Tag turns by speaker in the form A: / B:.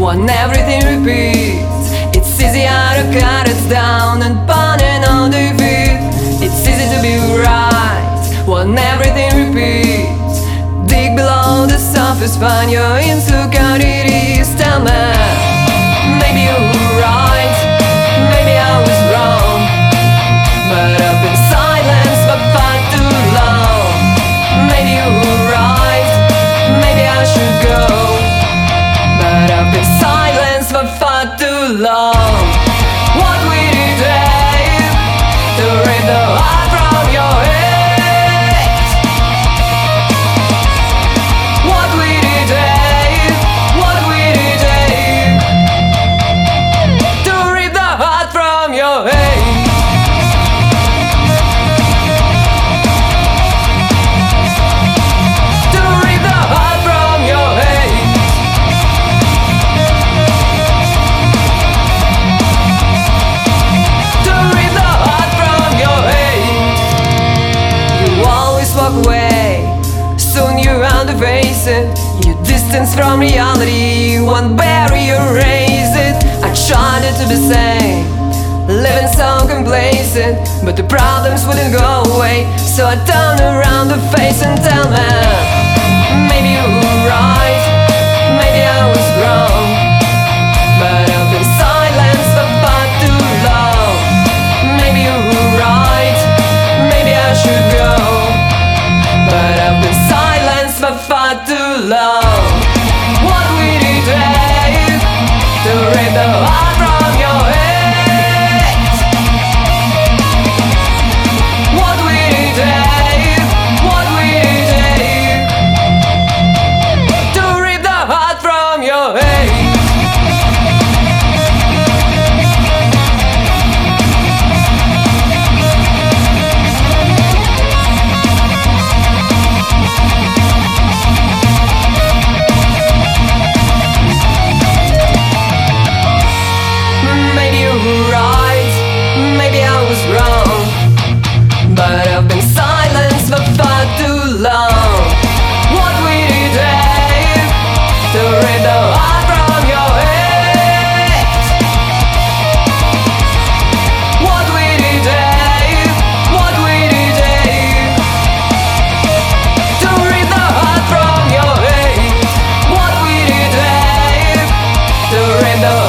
A: when everything repeats. It's easier to cut it down and burning on defeat. It's easy to be right when everything repeats. Dig below the surface, find your insecurities. Walk away. Soon you're face it. You distance from reality. One barrier raise it. I tried to be sane. Living so complacent. But the problems wouldn't go away. So I turned around the face and tell me. And